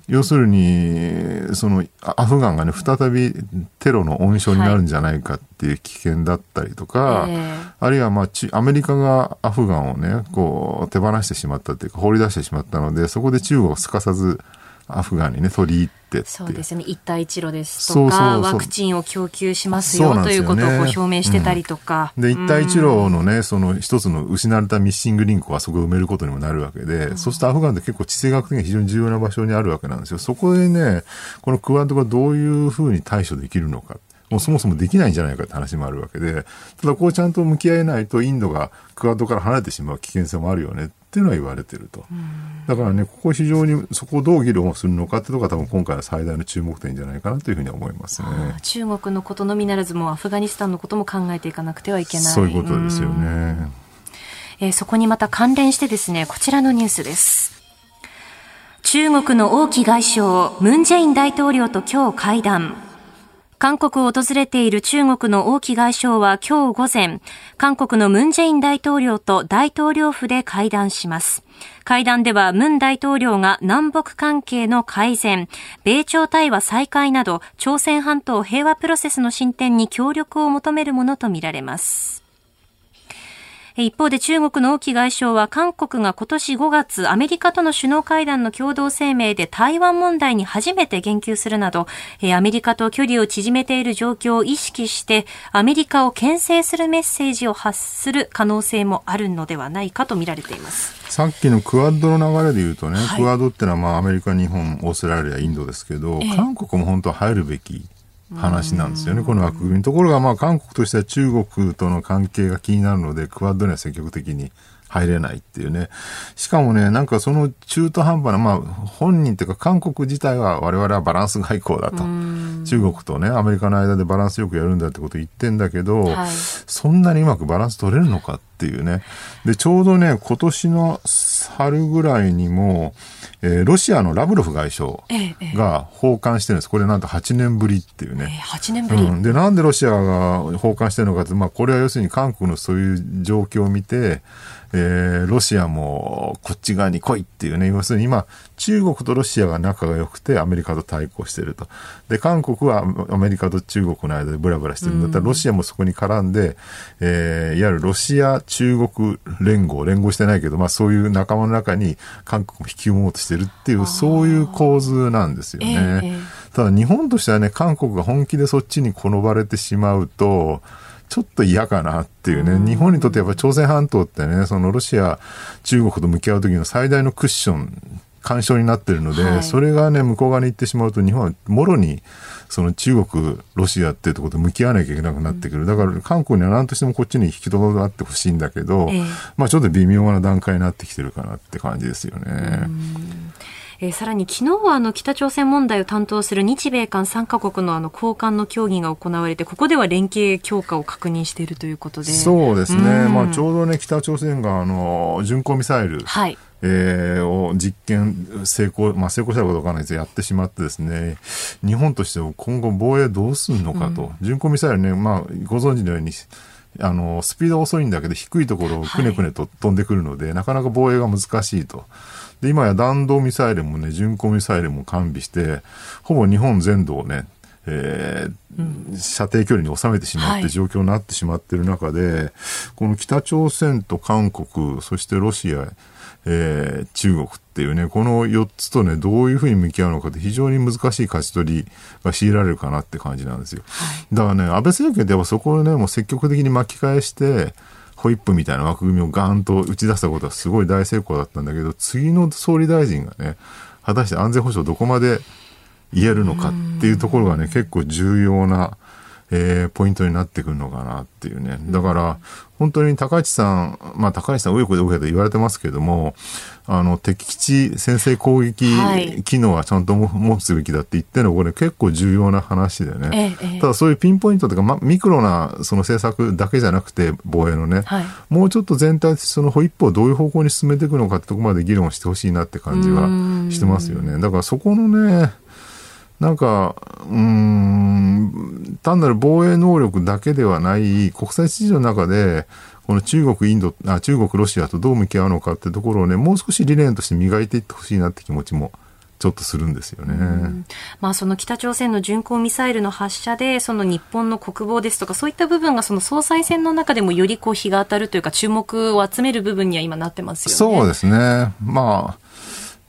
要するに、そのあアフガンがね、再びテロの温床になるんじゃないかっていう危険だったりとか、ええ。あるいはまあちアメリカがアフガンをね、こう手放してしまったっていうか放り出してしまったので、そこで中国をすかさずアフガンにね、取り入ってってそうですね。一帯一路ですとか、ワクチンを供給しますよということを表明してたりとか。で、一帯一路のね、その一つの失われたミッシングリンクはそこを埋めることにもなるわけで、そうするとアフガンって結構地政学的に非常に重要な場所にあるわけなんですよ。そこでね、このクワッドがどういうふうに対処できるのか。もうそもそもできないんじゃないかって話もあるわけで、ただこうちゃんと向き合えないとインドがクアッドから離れてしまう危険性もあるよねっていうのは言われてると。だからね、ここ非常にそこをどう議論をするのかっていうのが多分今回の最大の注目点じゃないかなというふうに思いますね。中国のことのみならずもアフガニスタンのことも考えていかなくてはいけない。そういうことですよね。えー、そこにまた関連してですね、こちらのニュースです。中国の王毅外相、ムン・ジェイン大統領と今日会談。韓国を訪れている中国の王毅外相は今日午前、韓国のムン・ジェイン大統領と大統領府で会談します。会談ではムン大統領が南北関係の改善、米朝対話再開など朝鮮半島平和プロセスの進展に協力を求めるものとみられます。一方で中国の王毅外相は韓国が今年5月アメリカとの首脳会談の共同声明で台湾問題に初めて言及するなど、アメリカと距離を縮めている状況を意識してアメリカを牽制するメッセージを発する可能性もあるのではないかと見られています。さっきのクアッドの流れで言うとね、はい、クアッドってのはまあアメリカ、日本、オーストラリア、インドですけど、え韓国も本当は入るべき話なんですよね、この枠組み。ところが、まあ、韓国としては中国との関係が気になるので、クアッドには積極的に入れないっていうね。しかもね、なんかその中途半端な、まあ、本人っていうか韓国自体は我々はバランス外交だと。中国とね、アメリカの間でバランスよくやるんだってこと言ってんだけど、はい、そんなにうまくバランス取れるのかっていうね。で、ちょうどね、今年の春ぐらいにも、えー、ロシアのラブロフ外相が訪韓してるんです。これなんと8年ぶりっていうね。えー、8年ぶり、うん、で、なんでロシアが訪韓してるのかって、まあ、これは要するに韓国のそういう状況を見て、えー、ロシアもこっち側に来いっていうね、要するに今、中国とロシアが仲が良くてアメリカと対抗してると。で、韓国はアメリカと中国の間でブラブラしてるんだったら、ロシアもそこに絡んで、えー、いわゆるロシア中国連合、連合してないけど、まあそういう仲間の中に韓国も引き込もうとしてるっていう、そういう構図なんですよね。えー、ただ日本としてはね、韓国が本気でそっちに転ばれてしまうと、ちょっと嫌かなっていうね、日本にとってやっぱ朝鮮半島ってね、そのロシア、中国と向き合う時の最大のクッション、干渉になってるので、はい、それがね、向こう側に行ってしまうと、日本はもろに、その中国、ロシアっていうところと向き合わなきゃいけなくなってくる。だから、韓国には何としてもこっちに引き止まってほしいんだけど、えー、まあちょっと微妙な段階になってきてるかなって感じですよね。えー、さらに昨日はあの北朝鮮問題を担当する日米韓3カ国のあの高官の協議が行われて、ここでは連携強化を確認しているということで。そうですね。まあちょうどね、北朝鮮があの、巡航ミサイル。はい。えー、を実験成功、まあ、成功したことわからないですやってしまってですね、日本としては今後防衛どうすんのかと。うん、巡航ミサイルね、まあ、ご存知のように、あの、スピード遅いんだけど低いところをくねくねと飛んでくるので、はい、なかなか防衛が難しいと。で、今や弾道ミサイルもね、巡航ミサイルも完備して、ほぼ日本全土をね、えー、うん、射程距離に収めてしまって状況になってしまっている中で、はい、この北朝鮮と韓国、そしてロシア、えー、中国っていうね、この4つとね、どういうふうに向き合うのかって非常に難しい勝ち取りが強いられるかなって感じなんですよ。はい、だからね、安倍政権ではそこをね、もう積極的に巻き返して、ホイップみたいな枠組みをガーンと打ち出したことはすごい大成功だったんだけど、次の総理大臣がね、果たして安全保障どこまで言えるのかっていうところがね、結構重要な、えー、ポイントになってくるのかなっていうね。だから、本当に高市さん、まあ高市さん右翼で右翼で言われてますけれども、あの、敵基地先制攻撃機能はちゃんと持つべきだって言ってるのは、これ結構重要な話でね。ええ、ただそういうピンポイントというか、ま、ミクロなその政策だけじゃなくて、防衛のね、はい、もうちょっと全体でその一歩をどういう方向に進めていくのかってところまで議論してほしいなって感じはしてますよね。だからそこのね、なんか、うん、単なる防衛能力だけではない国際秩序の中で、この中国、インド、あ中国、ロシアとどう向き合うのかってところをね、もう少し理念として磨いていってほしいなって気持ちもちょっとするんですよね。まあその北朝鮮の巡航ミサイルの発射で、その日本の国防ですとか、そういった部分がその総裁選の中でもよりこう日が当たるというか、注目を集める部分には今なってますよね。そうですね。まあ、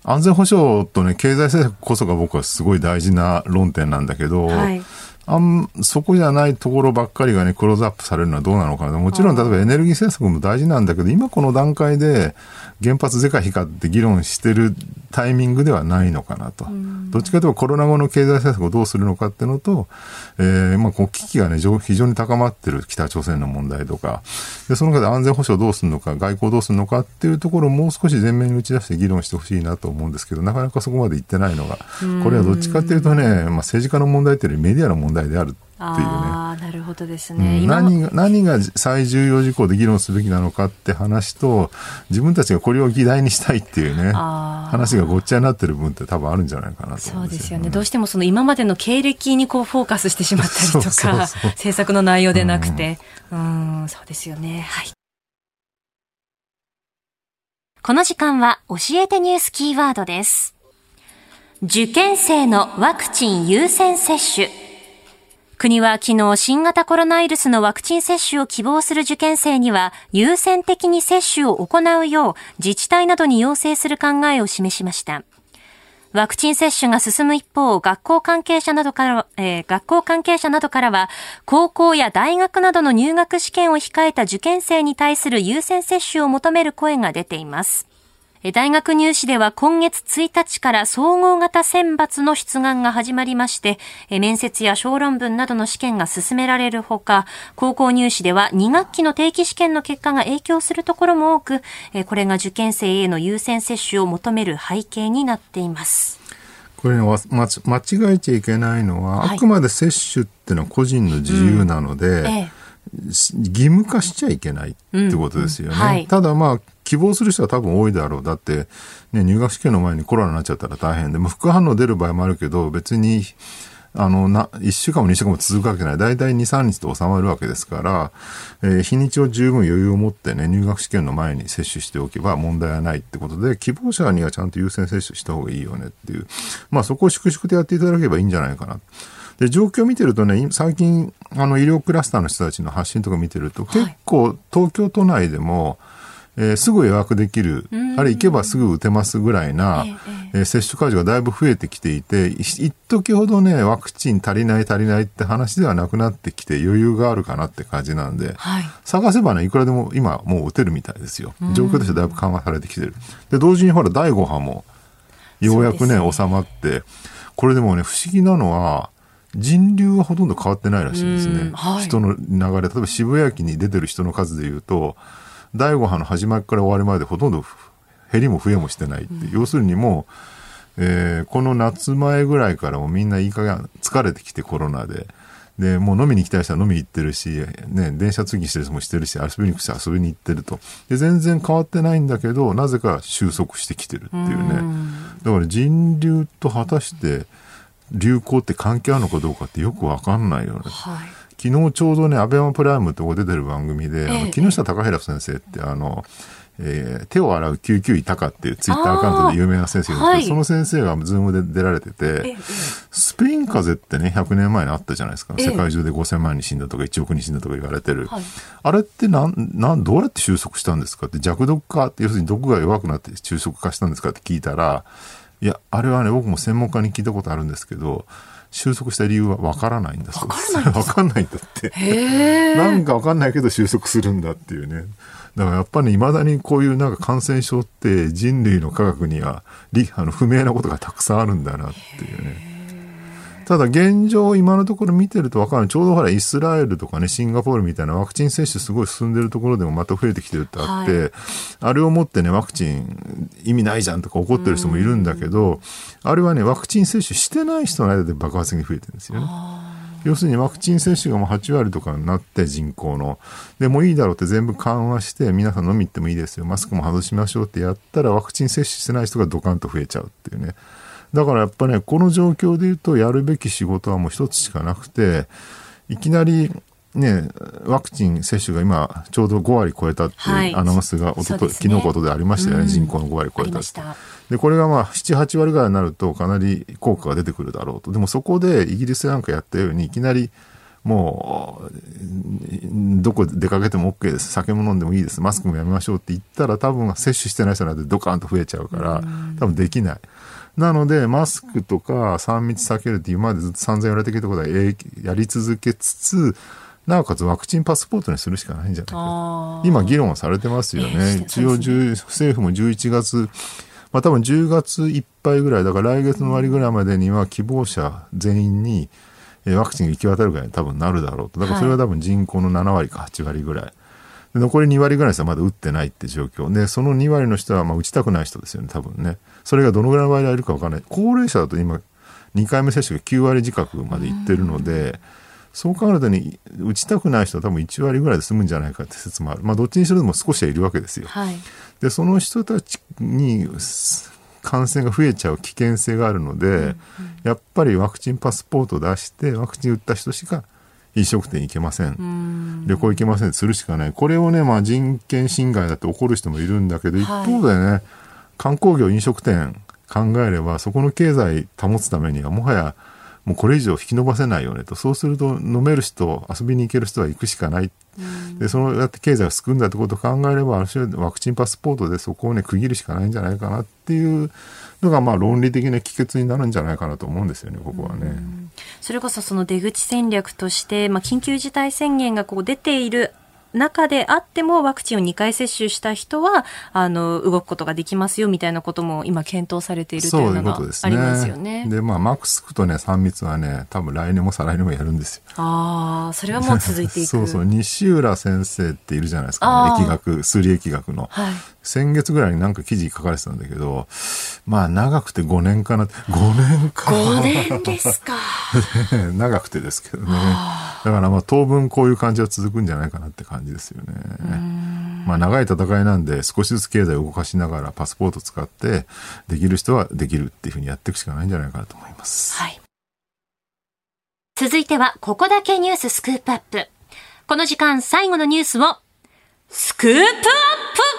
安全保障とね、経済政策こそが僕はすごい大事な論点なんだけど、はい、あんそこじゃないところばっかりがね、クローズアップされるのはどうなのかな。もちろん、例えばエネルギー政策も大事なんだけど、今この段階で原発是か非かって議論してるタイミングではないのかなと。どっちかというとコロナ後の経済政策をどうするのかっていうのと、えー、まあ、こう危機がね、非常に高まってる北朝鮮の問題とか、で、その中で安全保障どうするのか、外交どうするのかっていうところをもう少し前面に打ち出して議論してほしいなと思うんですけど、なかなかそこまでいってないのが、これはどっちかっていうとね、まあ、政治家の問題というよりメディアの問題であるっていうね。あなるほどですね、うん、何が何が最重要事項で議論すべきなのかって話と自分たちがこれを議題にしたいっていうね話がごっちゃになってる部分って多分あるんじゃないかなとそうですよね、どうしてもその今までの経歴にこうフォーカスしてしまったりとか政策の内容でなくて、うん、うんそうですよね。はい。この時間は教えてニュースキーワードです。受験生のワクチン優先接種国は昨日新型コロナウイルスのワクチン接種を希望する受験生には優先的に接種を行うよう自治体などに要請する考えを示しました。ワクチン接種が進む一方、学校関係者などから、えー、学校関係者などからは、高校や大学などの入学試験を控えた受験生に対する優先接種を求める声が出ています。大学入試では今月1日から総合型選抜の出願が始まりまして、面接や小論文などの試験が進められるほか、高校入試では2学期の定期試験の結果が影響するところも多く、これが受験生への優先接種を求める背景になっています。これ、ね、間違えちゃいけないのは、はい、あくまで接種っていうのは個人の自由なので、うん。ええ。義務化しちゃいけないってことですよね。うん。はい、ただまあ、希望する人は多分多いだろう。だって、ね、入学試験の前にコロナになっちゃったら大変で、も副反応出る場合もあるけど、別に、あの、な、1週間も2週間も続くわけじゃない。だいたい2、3日と収まるわけですから、えー、日にちを十分余裕を持ってね、入学試験の前に接種しておけば問題はないってことで、希望者にはちゃんと優先接種した方がいいよねっていう。まあそこを粛々とやっていただければいいんじゃないかな。で、状況を見てるとね、最近、あの、医療クラスターの人たちの発信とか見てると、結構、東京都内でも、えー、すぐ予約できる、あれ行けばすぐ打てますぐらいな、えー、接種会場がだいぶ増えてきていて、一時ほどね、ワクチン足りない足りないって話ではなくなってきて余裕があるかなって感じなんで、はい、探せばね、いくらでも今もう打てるみたいですよ。状況としてだいぶ緩和されてきてる。で、同時にほら、第5波もようやくね、収まって、これでもね、不思議なのは、人流はほとんど変わってないらしいですね。はい、人の流れ、例えば渋谷駅に出てる人の数でいうと、第5波の始まりから終わりまでほとんど減りも増えもしてないって、うん、要するにもう、えー、この夏前ぐらいからもみんないい加減疲れてきてコロナで。で、もう飲みに行きたい人は飲みに行ってるし、ね、電車通勤してる人もしてるし、遊びに行く人は遊びに行ってると。で、全然変わってないんだけど、なぜか収束してきてるっていうね。うだから人流と果たして流行って関係あるのかどうかってよくわかんないよね。はい昨日ちょうどね、アベマプライムってこ出てる番組で、ええ、木下隆弘先生って、あの、えー、手を洗う救急医タカっていうツイッターアカウントで有名な先生ですけど、はい、その先生がズームで出られてて、スペイン風邪ってね、100年前にあったじゃないですか。世界中で5000万人死んだとか1億人死んだとか言われてる。はい、あれってなん、なん、どうやって収束したんですかって弱毒化って、要するに毒が弱くなって収束化したんですかって聞いたら、いや、あれはね、僕も専門家に聞いたことあるんですけど、収束した理由はわからないんだそうです。わかんないんだって。なんかわかんないけど収束するんだっていうね。だからやっぱり、ね、未だにこういうなんか感染症って人類の科学にはあの不明なことがたくさんあるんだなっていうね。ただ現状今のところ見てると分かるちょうどほらイスラエルとかねシンガポールみたいなワクチン接種すごい進んでるところでもまた増えてきてるってあって、はい、あれをもってねワクチン意味ないじゃんとか怒ってる人もいるんだけどあれはねワクチン接種してない人の間で爆発的に増えてるんですよね。要するにワクチン接種がもう8割とかになって人口の。でもいいだろうって全部緩和して皆さん飲み行ってもいいですよ。マスクも外しましょうってやったらワクチン接種してない人がドカンと増えちゃうっていうね。だからやっぱね、この状況で言うと、やるべき仕事はもう一つしかなくて、いきなり、ね、ワクチン接種が今、ちょうど5割超えたっていうアナウンスが、おとと、ね、昨日ことでありましたよね、うん、人口の5割超えたで、これがまあ、7、8割ぐらいになると、かなり効果が出てくるだろうと。でもそこで、イギリスなんかやったように、いきなり、もう、どこ出かけても OK です。酒も飲んでもいいです。マスクもやめましょうって言ったら、多分接種してない人なんてドカンと増えちゃうから、多分できない。なので、マスクとか3密避けるって今までずっと散々言われてきたことはやり続けつつ、なおかつワクチンパスポートにするしかないんじゃないか今議論されてますよね。一応政府も11月まあ、多分10月いっぱいぐらいだから来月の終わりぐらいまでには希望者全員にえーワクチンが行き渡るぐらいに多分なるだろうとだからそれは多分人口の7割か8割ぐらい。で残り2割ぐらいの人はまだ打ってないって状況。でその2割の人はまあ打ちたくない人ですよね多分ね。それがどのぐらいの場合でいるか分からない。高齢者だと今2回目接種が9割近くまでいってるので、そう考えるとに打ちたくない人は多分1割ぐらいで済むんじゃないかって説もある。まあどっちにしろでも少しはいるわけですよ。はい。でその人たちにす感染が増えちゃう危険性があるので、やっぱりワクチンパスポートを出してワクチン打った人しか飲食店行けません、旅行行けません。するしかない。これをね、まあ、人権侵害だって怒る人もいるんだけど、はい。一方でね観光業飲食店考えればそこの経済保つためにはもはやもうこれ以上引き延ばせないよねと。そうすると飲める人遊びに行ける人は行くしかない。でそのやって経済が救うんだってことを考えればある種ワクチンパスポートでそこをね区切るしかないんじゃないかなっていうのがまあ論理的な帰結になるんじゃないかなと思うんですよねここはね。それこそその出口戦略として、まあ、緊急事態宣言がこう出ている中であってもワクチンを2回接種した人はあの動くことができますよみたいなことも今検討されているとそいううのがありますね。よね。でまあマスクとね3密はね多分来年も再来年もやるんですよ。ああ、それはもう続いていく。[LAUGHS] そうそう西浦先生っているじゃないですか、疫学数理疫学の。はい。先月ぐらいになんか記事書かれてたんだけどまあ長くて5年かなって5年か5年ですか。[LAUGHS] 長くてですけどねだからまあ当分こういう感じは続くんじゃないかなって感じですよねまあ長い戦いなんで少しずつ経済を動かしながらパスポート使ってできる人はできるっていうふうにやっていくしかないんじゃないかなと思いますはい。続いては、ここだけニューススクープアップ。この時間最後のニュースを、スクープアップ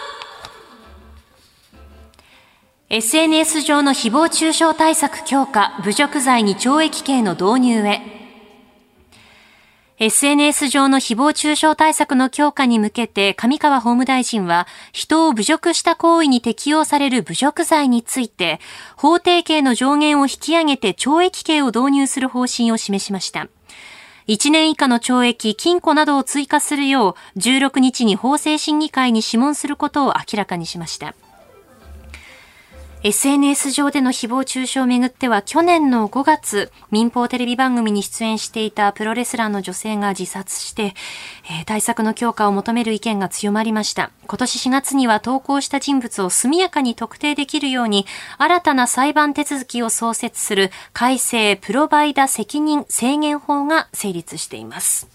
!SNS 上の誹謗中傷対策強化、侮辱罪に懲役刑の導入へ。SNS 上の誹謗中傷対策の強化に向けて上川法務大臣は人を侮辱した行為に適用される侮辱罪について法定刑の上限を引き上げて懲役刑を導入する方針を示しました。1年以下の懲役、禁錮などを追加するよう16日に法制審議会に諮問することを明らかにしました。SNS 上での誹謗中傷をめぐっては去年の5月、民放テレビ番組に出演していたプロレスラーの女性が自殺して、えー対策の強化を求める意見が強まりました。今年4月には投稿した人物を速やかに特定できるように、新たな裁判手続きを創設する改正プロバイダ責任制限法が成立しています。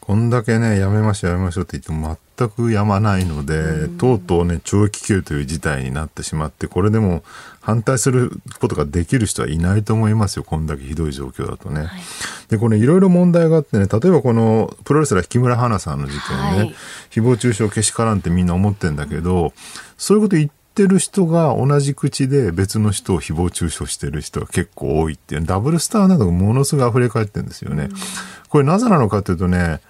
こんだけねやめましょうやめましょうって言っても全くやまないので、とうとうね懲役刑という事態になってしまってこれでも反対することができる人はいないと思いますよこんだけひどい状況だとね。でこれいろいろ問題があってね例えばこのプロレスラー木村花さんの事件ね、はい誹謗中傷けしからんってみんな思ってんだけどそういうこと言ってる人が同じ口で別の人を誹謗中傷してる人が結構多いっていうダブルスターなどがものすごい溢れ返ってるんですよね。これなぜなのかというとね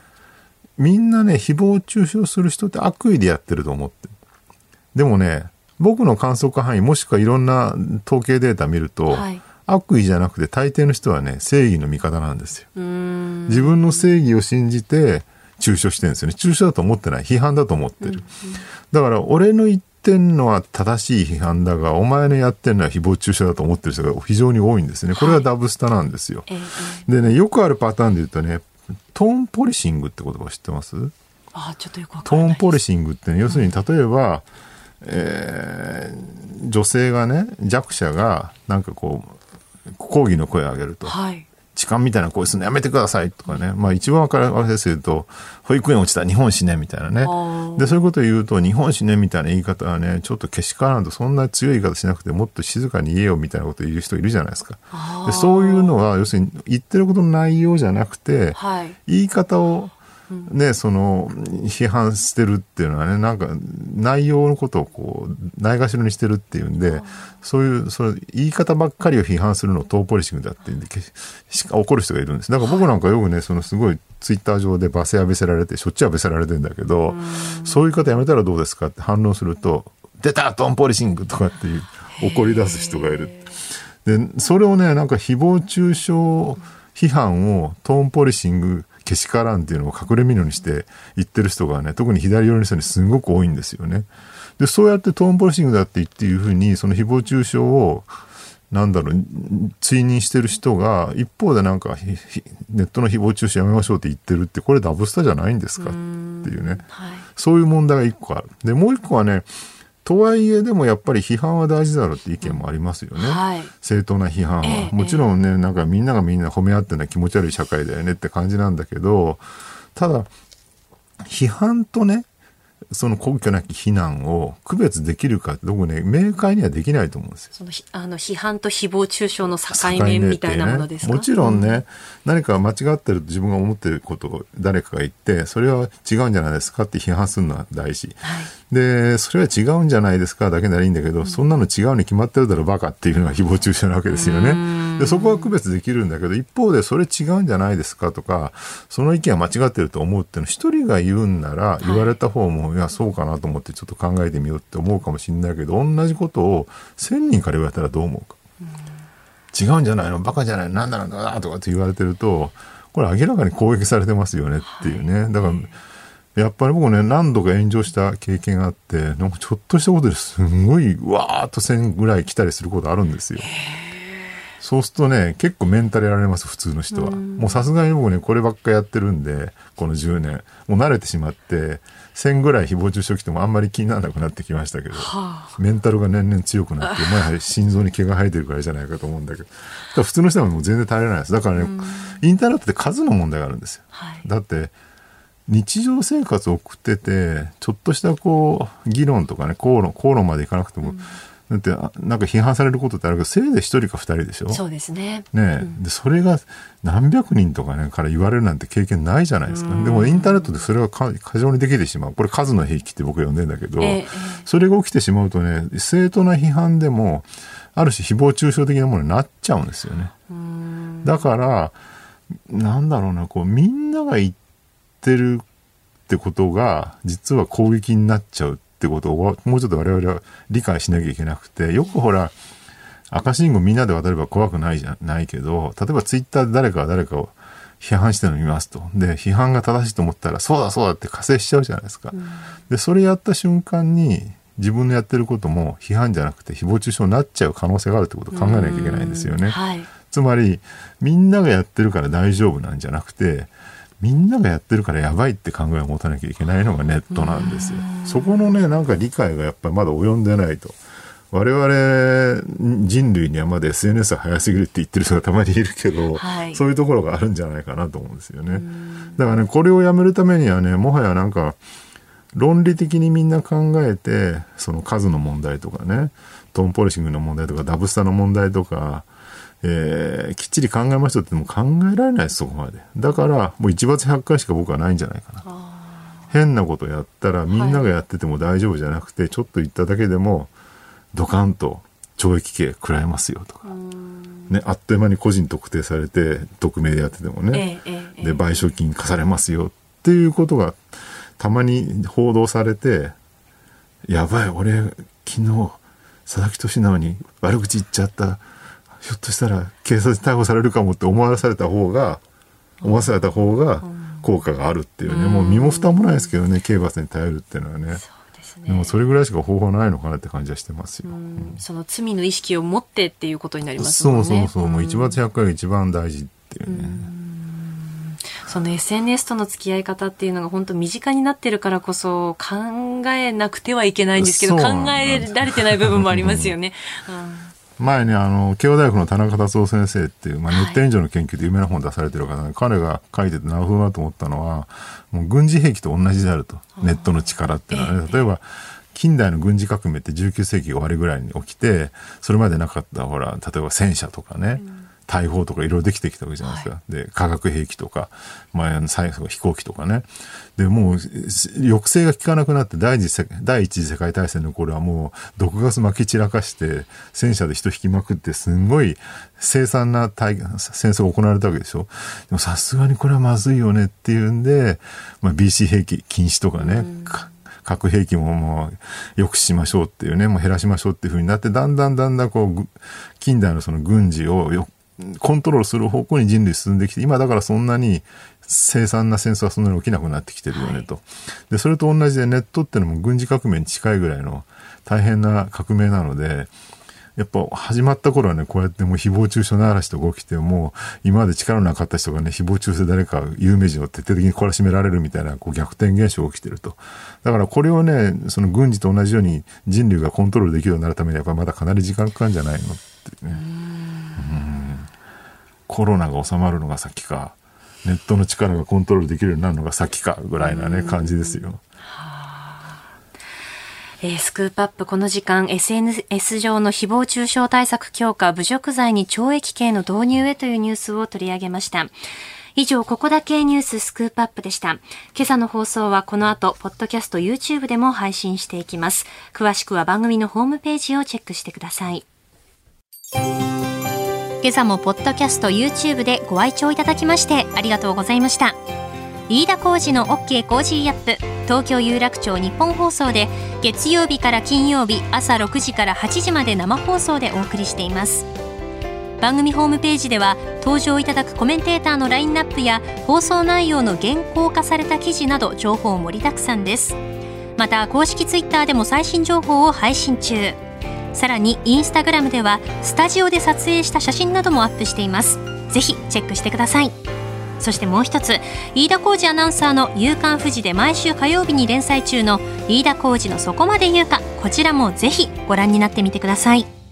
みんなね、誹謗中傷する人って悪意でやってると思ってる。でもね、僕の観測範囲、もしくはいろんな統計データ見ると、はい悪意じゃなくて大抵の人はね、正義の味方なんですよ。自分の正義を信じて中傷してるんですよね。中傷だと思ってない。批判だと思ってる。だから、俺の言ってんのは正しい批判だが、お前のやってんのは誹謗中傷だと思ってる人が非常に多いんですね。これはダブスタなんですよ。ええでね、よくあるパターンで言うとね、トーンポリシングって言葉知ってます？あちょっとよくト。ーンポリシングって、ね、要するに例えば、えー女性がね弱者がなんかこう抗議の声を上げるとはい。「痴漢みたいな声するのやめてください」とかね。まあ一番分かりやすいと「保育園落ちた日本死ね」みたいなね。ー。でそういうことを言うと「日本死ね」みたいな言い方はねちょっとけしからんとそんな強い言い方しなくてもっと静かに言えよみたいなことを言う人いるじゃないですか。でそういうのは要するに言ってることの内容じゃなくて、はい。言い方をね、その批判してるっていうのはねなんか内容のことをこうないがしろにしてるっていうんでそういうその言い方ばっかりを批判するのをトーポリシングだっていうんで怒る人がいるんですだから僕なんかよくねそのすごいツイッター上で罵声浴びせられてしょっちゅう浴びせられてんだけどそういう方やめたらどうですかって反論すると「出たトーンポリシング!」とかっていう怒り出す人がいる。でそれをねなんか誹謗中傷批判をトーンポリシングけしからんっていうのを隠れ蓑にして言ってる人がね、特に左寄りの人にすごく多いんですよね。で、そうやってトーンポリシングだって言っていうふうに、その誹謗中傷を、なんだろう、追認してる人が、一方でなんか、ネットの誹謗中傷やめましょうって言ってるって、これダブスタじゃないんですかっていうね。はい、そういう問題が一個ある。で、もう一個はね、とはいえでもやっぱり批判は大事だろうって意見もありますよね。はい、正当な批判は、えもちろんね、なんかみんながみんな褒め合ってるのは気持ち悪い社会だよねって感じなんだけど、ただ、批判とね、その根拠なき非難を区別できるかどこね明快にはできないと思うんですよ。そのあの批判と誹謗中傷の境目みたいなものですか、ね、もちろんね、うん、何か間違ってると自分が思ってることを誰かが言ってそれは違うんじゃないですかって批判するのは大事。はい、でそれは違うんじゃないですかだけならいいんだけど、うん、そんなの違うに決まってるだろバカっていうのが誹謗中傷なわけですよね。でそこは区別できるんだけど一方でそれ違うんじゃないですかとかその意見は間違ってると思うっていうの一人が言うんなら言われた方も、はい、いやそうかなと思ってちょっと考えてみようって思うかもしれないけど同じことを1000人から言われたらどう思うか、うん、違うんじゃないの？バカじゃないの？何だなんだ？とかって言われてるとこれ明らかに攻撃されてますよねっていうね、はい、だからやっぱり僕ね何度か炎上した経験があってなんかちょっとしたことですんごいうわーっと1000ぐらい来たりすることあるんですよ。そうするとね、結構メンタルやられます、普通の人は。もうさすがに僕ね、こればっかやってるんで、この10年。もう慣れてしまって、1000ぐらい誹謗中傷来てもあんまり気にならなくなってきましたけど、はあ、メンタルが年々強くなって、[LAUGHS] もや心臓に毛が生えてるからいじゃないかと思うんだけど、普通の人はもう全然耐えられないです。だからね、インターネットって数の問題があるんですよ。はい、だって、日常生活を送ってて、ちょっとしたこう、議論とかね、口論、口論までいかなくても、うん。だってなんか批判されることってあるけどせいぜい一人か二人でしょ？そうですね。ね、うん、でそれが何百人とかねから言われるなんて経験ないじゃないですか。でもインターネットでそれは過剰にできてしまう。これ数の兵器って僕は呼んでんだけど、えー、それが起きてしまうとね正当な批判でもある種誹謗中傷的なものになっちゃうんですよね。だからなんだろうなこうみんなが言ってるってことが実は攻撃になっちゃうってことをもうちょっと我々は理解しなきゃいけなくて、よくほら、赤信号みんなで渡れば怖くないじゃないけど、例えばツイッターで誰かが誰かを批判してるの見ますと。で、批判が正しいと思ったら、そうだそうだって加勢しちゃうじゃないですか。うん、で、それやった瞬間に、自分のやってることも批判じゃなくて誹謗中傷になっちゃう可能性があるってことを考えなきゃいけないんですよね。はい、つまり、みんながやってるから大丈夫なんじゃなくて、みんながやってるからやばいって考えを持たなきゃいけないのがネットなんですよ。そこのね、なんか理解がやっぱりまだ及んでないと。我々人類にはまだ SNS は早すぎるって言ってる人がたまにいるけど、はい、そういうところがあるんじゃないかなと思うんですよね。だからね、これをやめるためにはね、もはやなんか、論理的にみんな考えて、その数の問題とかね、トーンポリシングの問題とか、ダブスタの問題とか、えー、きっちり考えましょうっても考えられないです、そこまで。だから、もう一罰百回しか僕はないんじゃないかな。変なことやったらみんながやってても大丈夫じゃなくて、はい、ちょっと言っただけでも、ドカンと懲役刑食らえますよとか。ね、あっという間に個人特定されて、匿名でやっててもね。えええ、で、賠償金課されますよっていうことが、たまに報道されて、やばい、俺、昨日、佐々木俊直に悪口言っちゃった。ひょっとしたら警察に逮捕されるかもって思わされた方が思わされた方が効果があるっていうね、もう身も蓋もないですけどね刑罰に頼るっていうのはね。でもそれぐらいしか方法ないのかなって感じはしてますよ。その罪の意識を持ってっていうことになりますもんね。そうそうそう、もう。一罰百回が一番大事っていうね。その SNS との付き合い方っていうのが本当身近になってるからこそ考えなくてはいけないんですけど考えられてない部分もありますよね。[LAUGHS] うん前にあの慶応大学の田中達夫先生っていう、まあ、ネット援助の研究で有名な本出されてる方で、はい、彼が書いててなるほどなと思ったのはもう軍事兵器と同じであると。ネットの力っていうのは。ね例えば近代の軍事革命って19世紀終わりぐらいに起きてそれまでなかったほら例えば戦車とかね、うん大砲とかいろいろできてきたわけじゃないですか。はい、で、化学兵器とか、まあ、最後飛行機とかね。で、もう、抑制が効かなくなって第一次、第一次世界大戦の頃はもう、毒ガス撒き散らかして、戦車で人引きまくって、すんごい凄惨な戦争が行われたわけでしょ。でもさすがにこれはまずいよねっていうんで、まあ、BC 兵器禁止とかね、うん核兵器ももう抑止しましょうっていうね、もう減らしましょうっていうふうになって、だんだんだんだんこう、近代のその軍事をコントロールする方向に人類進んできて、今だからそんなに凄惨な戦争はそんなに起きなくなってきてるよねと。はい、で、それと同じでネットっていうのも軍事革命に近いぐらいの大変な革命なので、やっぱ始まった頃はね、こうやってもう誹謗中傷の嵐とか起きて、もう今まで力のなかった人がね、誹謗中傷で誰か有名人を徹底的に懲らしめられるみたいなこう逆転現象が起きてると。だからこれをね、その軍事と同じように人類がコントロールできるようになるためにやっぱまだかなり時間かかるんじゃないのってね。コロナが収まるのが先か、ネットの力がコントロールできるようになるのが先かぐらいなね、感じですよ。えー、スクープアップこの時間 SNS 上の誹謗中傷対策強化侮辱罪に懲役刑の導入へというニュースを取り上げました。以上、ここだけニューススクープアップでした。今朝の放送はこの後、ポッドキャスト YouTube でも配信していきます。詳しくは番組のホームページをチェックしてください。今朝もポッドキャスト YouTube でご愛聴いただきましてありがとうございました。飯田浩二の OK コージーアップ東京有楽町ニッポン放送で月曜日から金曜日朝6時から8時まで生放送でお送りしています。番組ホームページでは登場いただくコメンテーターのラインナップや放送内容の原稿化された記事など情報盛りだくさんです。また公式ツイッターでも最新情報を配信中。さらにインスタグラムではスタジオで撮影した写真などもアップしています。ぜひチェックしてください。そしてもう一つ飯田浩二アナウンサーの「夕刊富士」で毎週火曜日に連載中の飯田浩二のそこまで言うかこちらもぜひご覧になってみてください。